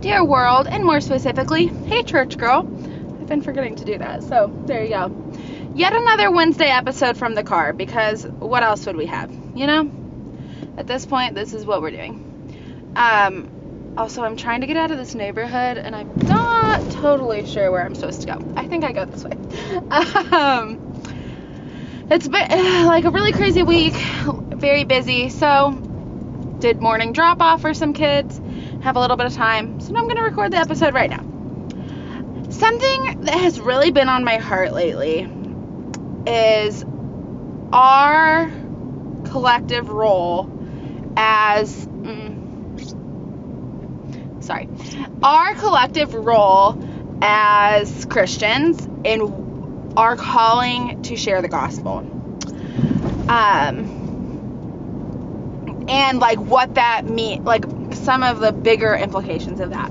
dear world, and more specifically, hey church girl. I've been forgetting to do that, so there you go. Yet another Wednesday episode from the car because what else would we have? You know? At this point, this is what we're doing. Um, also, I'm trying to get out of this neighborhood and I'm not totally sure where I'm supposed to go. I think I go this way. Um, it's been like a really crazy week, very busy. So, did morning drop off for some kids, have a little bit of time. So, I'm going to record the episode right now. Something that has really been on my heart lately is our collective role as. Mm, sorry. Our collective role as Christians in our calling to share the gospel. Um, and like what that mean like some of the bigger implications of that.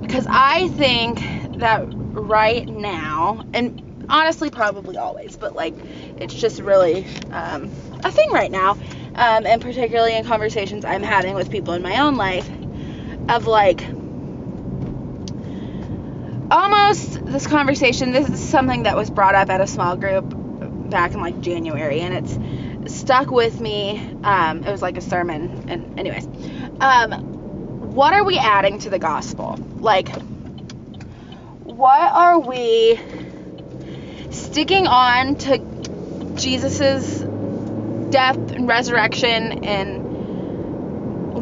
Because i think that right now and honestly probably always but like it's just really um, a thing right now um, and particularly in conversations i'm having with people in my own life of like almost this conversation this is something that was brought up at a small group back in like january and it's stuck with me um, it was like a sermon and anyways um, what are we adding to the gospel like what are we sticking on to jesus's death and resurrection and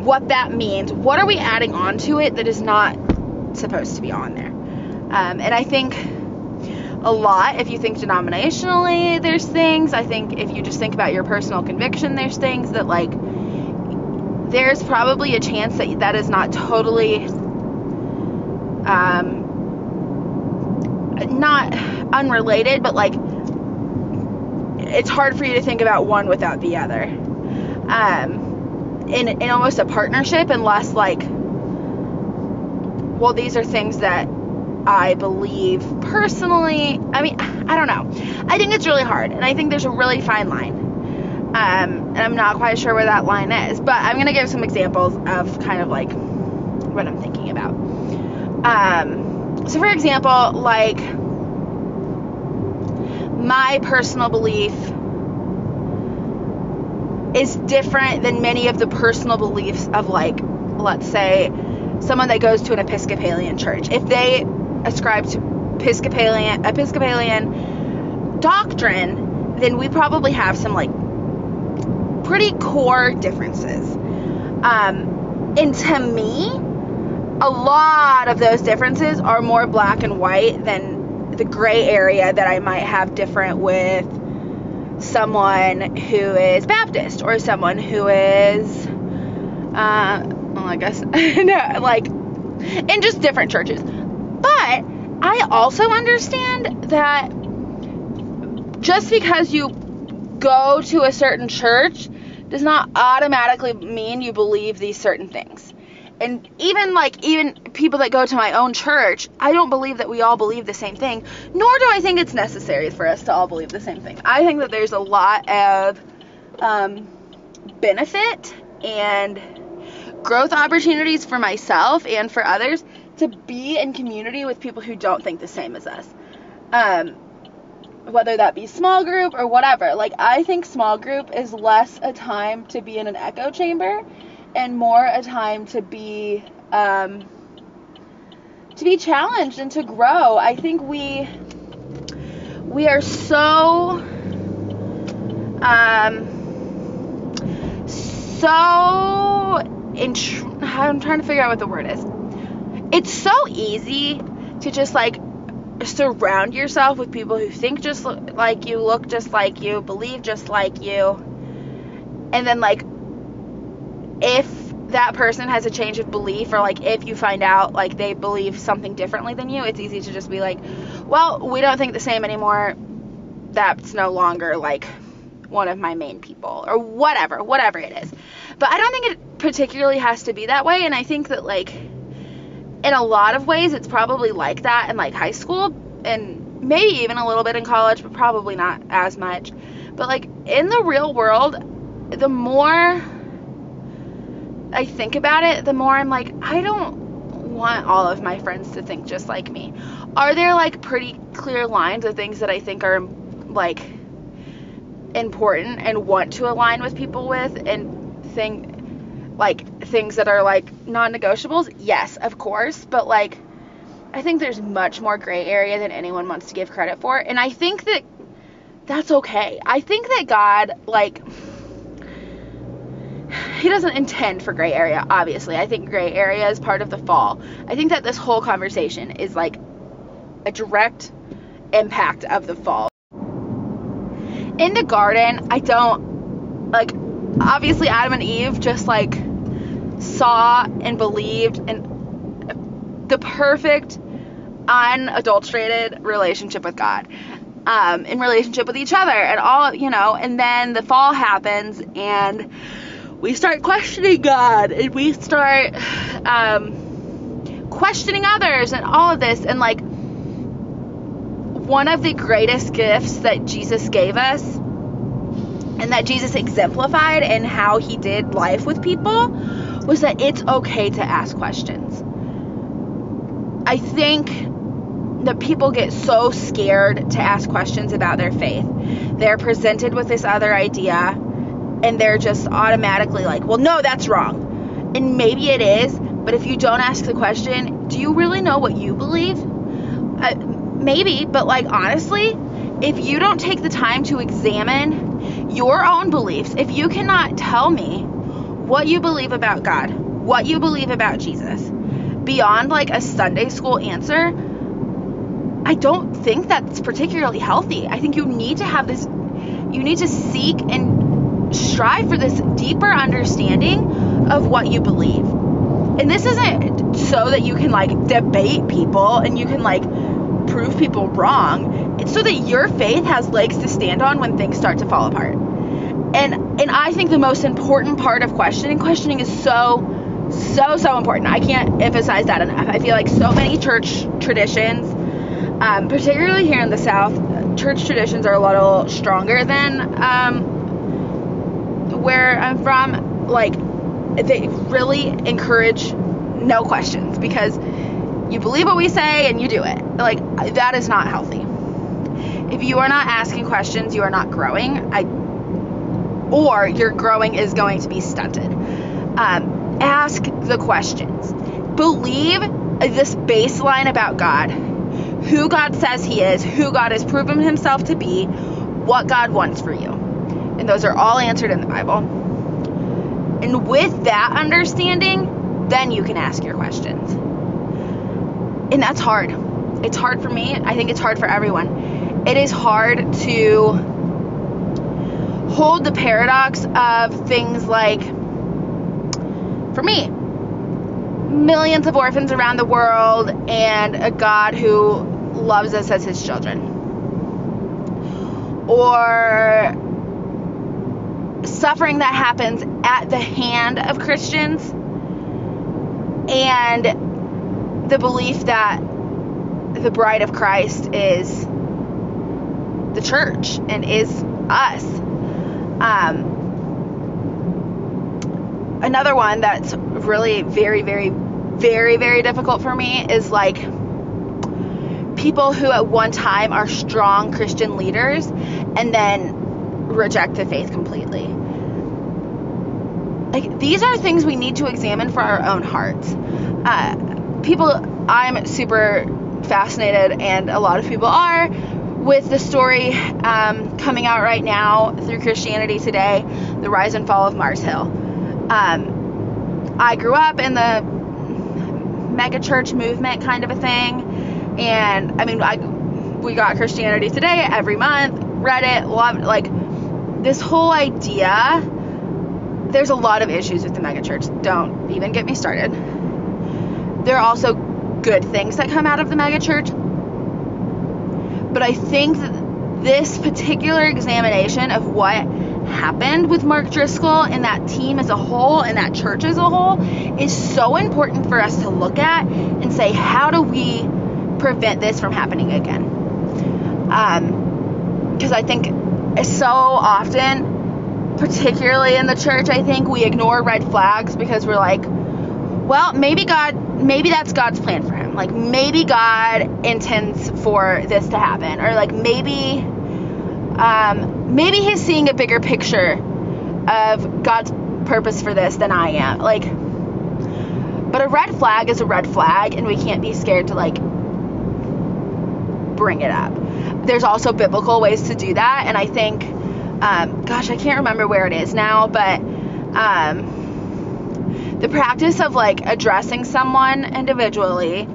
what that means what are we adding on to it that is not supposed to be on there um, and I think a lot, if you think denominationally, there's things. I think if you just think about your personal conviction, there's things that, like, there's probably a chance that that is not totally, um, not unrelated, but like, it's hard for you to think about one without the other. Um, in, in almost a partnership, unless, like, well, these are things that I believe personally. I mean, I don't know. I think it's really hard, and I think there's a really fine line. Um, and I'm not quite sure where that line is, but I'm gonna give some examples of kind of like what I'm thinking about. Um, so, for example, like my personal belief is different than many of the personal beliefs of like, let's say, someone that goes to an Episcopalian church. If they ascribe to Episcopalian Episcopalian doctrine, then we probably have some like pretty core differences. Um, and to me, a lot of those differences are more black and white than the gray area that I might have different with someone who is Baptist or someone who is, uh, well, I guess, no, like, in just different churches. But I also understand that just because you go to a certain church does not automatically mean you believe these certain things. And even like even people that go to my own church, I don't believe that we all believe the same thing, nor do I think it's necessary for us to all believe the same thing. I think that there's a lot of um, benefit and growth opportunities for myself and for others to be in community with people who don't think the same as us. Um, whether that be small group or whatever. Like, I think small group is less a time to be in an echo chamber and more a time to be, um, to be challenged and to grow. I think we, we are so, um, so, I'm trying to figure out what the word is it's so easy to just like surround yourself with people who think just like you, look just like you, believe just like you. And then like if that person has a change of belief or like if you find out like they believe something differently than you, it's easy to just be like, "Well, we don't think the same anymore. That's no longer like one of my main people or whatever, whatever it is." But I don't think it particularly has to be that way and I think that like in a lot of ways it's probably like that in like high school and maybe even a little bit in college but probably not as much but like in the real world the more i think about it the more i'm like i don't want all of my friends to think just like me. Are there like pretty clear lines of things that I think are like important and want to align with people with and thing like things that are like non-negotiables? Yes, of course, but like I think there's much more gray area than anyone wants to give credit for. And I think that that's okay. I think that God like he doesn't intend for gray area, obviously. I think gray area is part of the fall. I think that this whole conversation is like a direct impact of the fall. In the garden, I don't like obviously Adam and Eve just like saw and believed in the perfect unadulterated relationship with God. Um, in relationship with each other and all you know and then the fall happens and we start questioning God and we start um, questioning others and all of this. And like, one of the greatest gifts that Jesus gave us and that Jesus exemplified in how he did life with people was that it's okay to ask questions. I think that people get so scared to ask questions about their faith. They're presented with this other idea and they're just automatically like, well, no, that's wrong. And maybe it is, but if you don't ask the question, do you really know what you believe? Uh, maybe, but like honestly, if you don't take the time to examine your own beliefs, if you cannot tell me what you believe about God, what you believe about Jesus, beyond like a Sunday school answer, I don't think that's particularly healthy. I think you need to have this, you need to seek and strive for this deeper understanding of what you believe. And this isn't so that you can like debate people and you can like prove people wrong. It's so that your faith has legs to stand on when things start to fall apart. And and I think the most important part of questioning, questioning is so so so important. I can't emphasize that enough. I feel like so many church traditions, um, particularly here in the South, church traditions are a little stronger than um, where I'm from, like, they really encourage no questions because you believe what we say and you do it. Like, that is not healthy. If you are not asking questions, you are not growing. I, or your growing is going to be stunted. Um, ask the questions. Believe this baseline about God who God says He is, who God has proven Himself to be, what God wants for you. And those are all answered in the Bible. And with that understanding, then you can ask your questions. And that's hard. It's hard for me. I think it's hard for everyone. It is hard to hold the paradox of things like, for me, millions of orphans around the world and a God who loves us as his children. Or suffering that happens at the hand of Christians and the belief that the bride of Christ is the church and is us. Um, another one that's really very, very, very, very difficult for me is like people who at one time are strong Christian leaders and then reject the faith completely. Like, these are things we need to examine for our own hearts. Uh, people, I'm super fascinated, and a lot of people are, with the story um, coming out right now through Christianity Today, the rise and fall of Mars Hill. Um, I grew up in the megachurch movement kind of a thing, and I mean, I, we got Christianity Today every month, read it, loved like this whole idea there's a lot of issues with the megachurch. Don't even get me started. There are also good things that come out of the megachurch. But I think that this particular examination of what happened with Mark Driscoll and that team as a whole and that church as a whole is so important for us to look at and say, how do we prevent this from happening again? Because um, I think so often, particularly in the church, I think we ignore red flags because we're like, well, maybe God maybe that's God's plan for him. Like maybe God intends for this to happen, or like maybe, um, maybe he's seeing a bigger picture of God's purpose for this than I am. Like, but a red flag is a red flag, and we can't be scared to like bring it up. There's also biblical ways to do that, and I think, um, gosh, I can't remember where it is now, but um, the practice of like addressing someone individually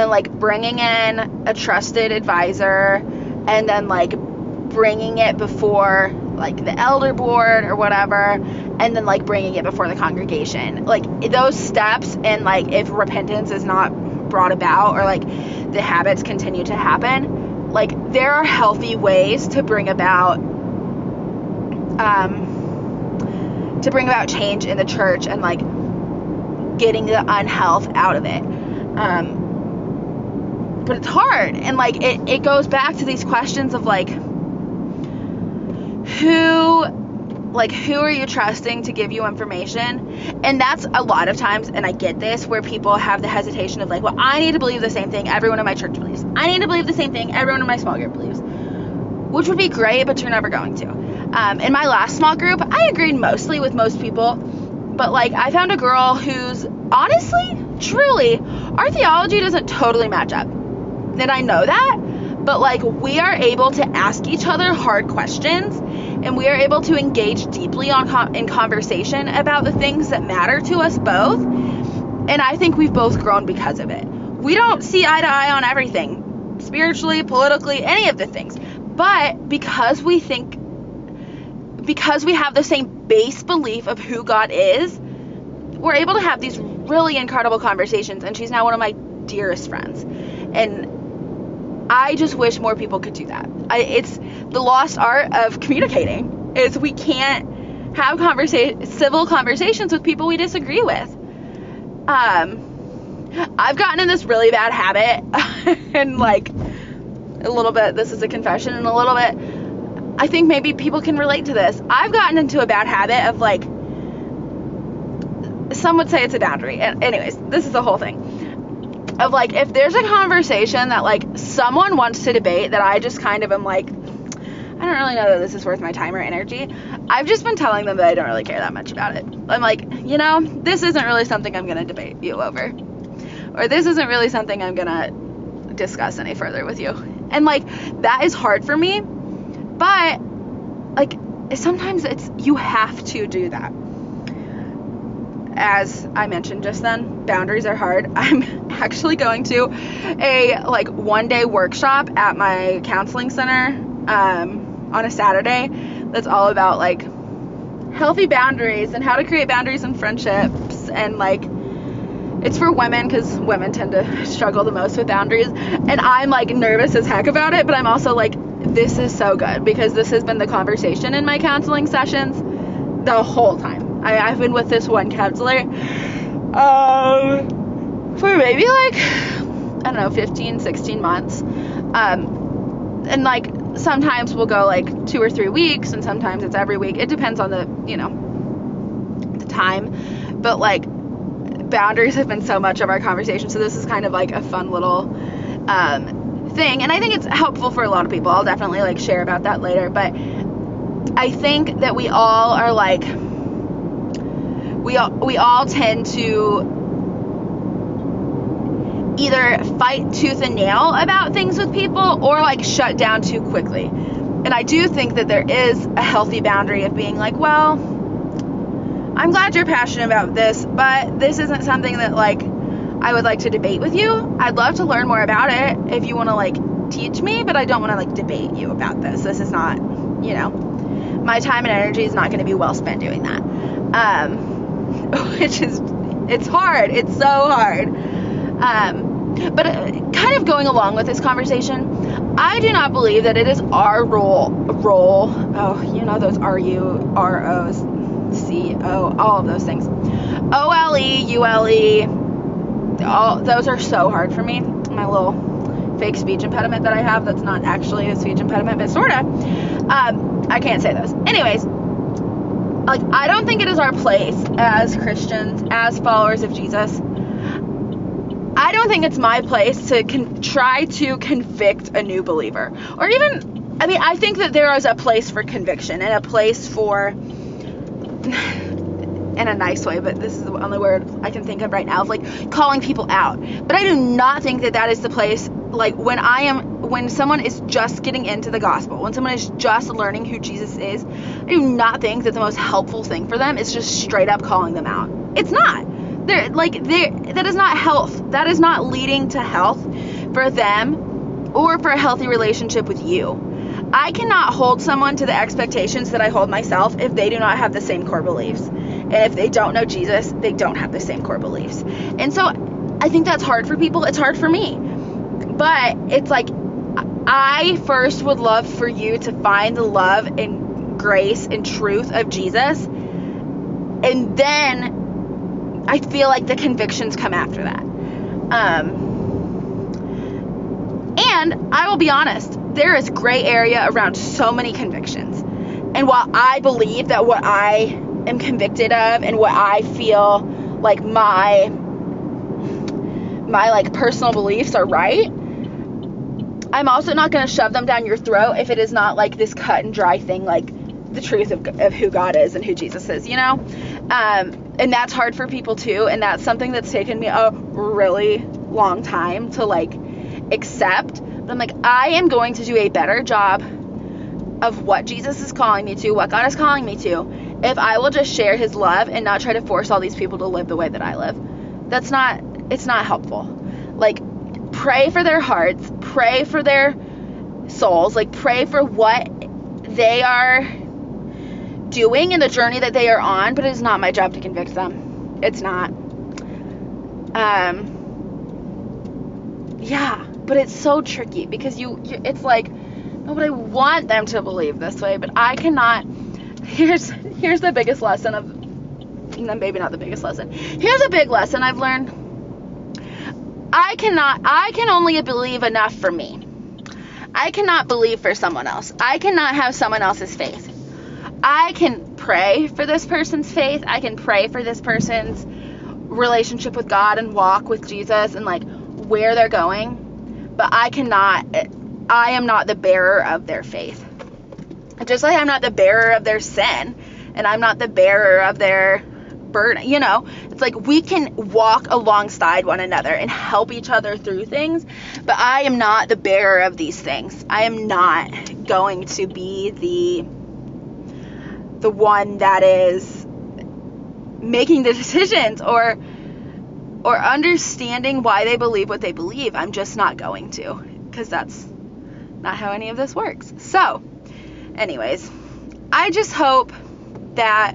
then like bringing in a trusted advisor and then like bringing it before like the elder board or whatever and then like bringing it before the congregation. Like those steps and like if repentance is not brought about or like the habits continue to happen like there are healthy ways to bring about um to bring about change in the church and like getting the unhealth out of it. Um but it's hard. And like it, it goes back to these questions of like who like who are you trusting to give you information? And that's a lot of times and i get this where people have the hesitation of like well i need to believe the same thing everyone in my church believes. I need to believe the same thing everyone in my small group believes. Which would be great but you're never going to. Um, in my last small group i agreed mostly with most people but like i found a girl who's honestly truly our theology doesn't totally match up and i know that but like we are able to ask each other hard questions and we are able to engage deeply on com- in conversation about the things that matter to us both and i think we've both grown because of it. We don't see eye to eye on everything spiritually politically any of the things but because we think because we have the same base belief of who god is we're able to have these really incredible conversations and she's now one of my dearest friends. And I just wish more people could do that. I, it's the lost art of communicating. Is we can't have conversation, civil conversations with people we disagree with. Um, I've gotten in this really bad habit, and like a little bit. This is a confession, and a little bit. I think maybe people can relate to this. I've gotten into a bad habit of like. Some would say it's a boundary. And anyways, this is the whole thing of like if there's a conversation that like someone wants to debate that I just kind of am like I don't really know that this is worth my time or energy. I've just been telling them that I don't really care that much about it. I'm like, you know, this isn't really something I'm going to debate you over. Or this isn't really something I'm going to discuss any further with you. And like that is hard for me. But like sometimes it's you have to do that as I mentioned just then, boundaries are hard. I'm actually going to a like one day workshop at my counseling center um, on a Saturday that's all about like healthy boundaries and how to create boundaries in friendships and like it's for women because women tend to struggle the most with boundaries and i'm like nervous as heck about it but i'm also like this is so good because this has been the conversation in my counseling sessions the whole time I, I've been with this one counselor um, for maybe like, I don't know, 15, 16 months. Um, and like sometimes we'll go like two or three weeks, and sometimes it's every week. It depends on the, you know, the time. But like, boundaries have been so much of our conversation. So this is kind of like a fun little um, thing. And I think it's helpful for a lot of people. I'll definitely like share about that later. But I think that we all are like, we all, we all tend to either fight tooth and nail about things with people or like shut down too quickly. And I do think that there is a healthy boundary of being like, well, I'm glad you're passionate about this, but this isn't something that like I would like to debate with you. I'd love to learn more about it if you want to like teach me, but I don't want to like debate you about this. This is not, you know, my time and energy is not going to be well spent doing that. Um, which is it's hard. It's so hard. Um, but uh, kind of going along with this conversation, I do not believe that it is our role role. Oh, you know those R U R O's, C O, all of those things. O L E U L E. All those are so hard for me. My little fake speech impediment that I have that's not actually a speech impediment, but sorta. Um, I can't say those. Anyways, like I don't think it is our place as Christians, as followers of Jesus, I don't think it's my place to con- try to convict a new believer. Or even, I mean, I think that there is a place for conviction and a place for, in a nice way, but this is the only word I can think of right now, of like calling people out. But I do not think that that is the place, like when I am, when someone is just getting into the gospel, when someone is just learning who Jesus is, I do not think that the most helpful thing for them is just straight up calling them out. It's not they're like they that is not health. That is not leading to health for them or for a healthy relationship with you. I cannot hold someone to the expectations that I hold myself if they do not have the same core beliefs. And if they don't know Jesus, they don't have the same core beliefs. And so I think that's hard for people. It's hard for me. But it's like I first would love for you to find the love and grace and truth of Jesus. And then I feel like the convictions come after that. Um, and I will be honest, there is gray area around so many convictions. And while I believe that what I am convicted of and what I feel like my my like personal beliefs are right, I'm also not going to shove them down your throat if it is not like this cut and dry thing like the truth of, of who God is and who Jesus is, you know? Um, and that's hard for people too. And that's something that's taken me a really long time to like accept. But I'm like, I am going to do a better job of what Jesus is calling me to, what God is calling me to, if I will just share his love and not try to force all these people to live the way that I live. That's not, it's not helpful. Like, pray for their hearts, pray for their souls, like, pray for what they are doing in the journey that they are on, but it is not my job to convict them. It's not. Um, yeah, but it's so tricky because you, you it's like, no, but I want them to believe this way, but I cannot. Here's here's the biggest lesson of, then maybe not the biggest lesson. Here's a big lesson I've learned. I cannot. I can only believe enough for me. I cannot believe for someone else. I cannot have someone else's faith. I can pray for this person's faith. I can pray for this person's relationship with God and walk with Jesus and like where they're going. But I cannot, I am not the bearer of their faith. Just like I'm not the bearer of their sin and I'm not the bearer of their burden. You know, it's like we can walk alongside one another and help each other through things, but I am not the bearer of these things. I am not going to be the the one that is making the decisions or or understanding why they believe what they believe. I'm just not going to because that's not how any of this works. So, anyways, I just hope that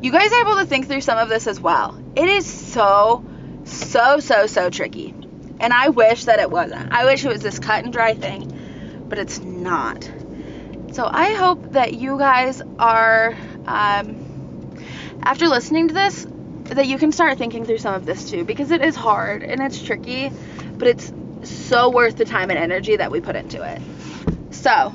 you guys are able to think through some of this as well. It is so so so so tricky. And I wish that it wasn't. I wish it was this cut and dry thing, but it's not. So I hope that you guys are, um, after listening to this, that you can start thinking through some of this too, because it is hard and it's tricky, but it's so worth the time and energy that we put into it. So,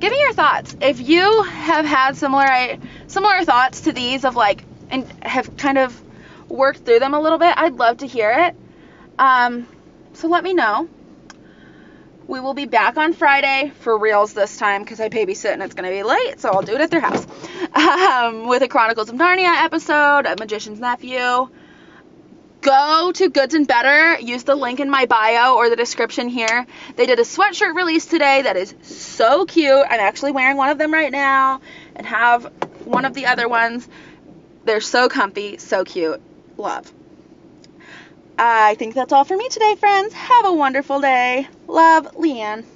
give me your thoughts. If you have had similar similar thoughts to these of like and have kind of worked through them a little bit, I'd love to hear it. Um, so let me know. We will be back on Friday for reals this time because I babysit and it's going to be late, so I'll do it at their house. Um, with a Chronicles of Narnia episode, a Magician's Nephew. Go to Goods and Better. Use the link in my bio or the description here. They did a sweatshirt release today that is so cute. I'm actually wearing one of them right now and have one of the other ones. They're so comfy, so cute. Love. I think that's all for me today, friends. Have a wonderful day. Love, Leanne.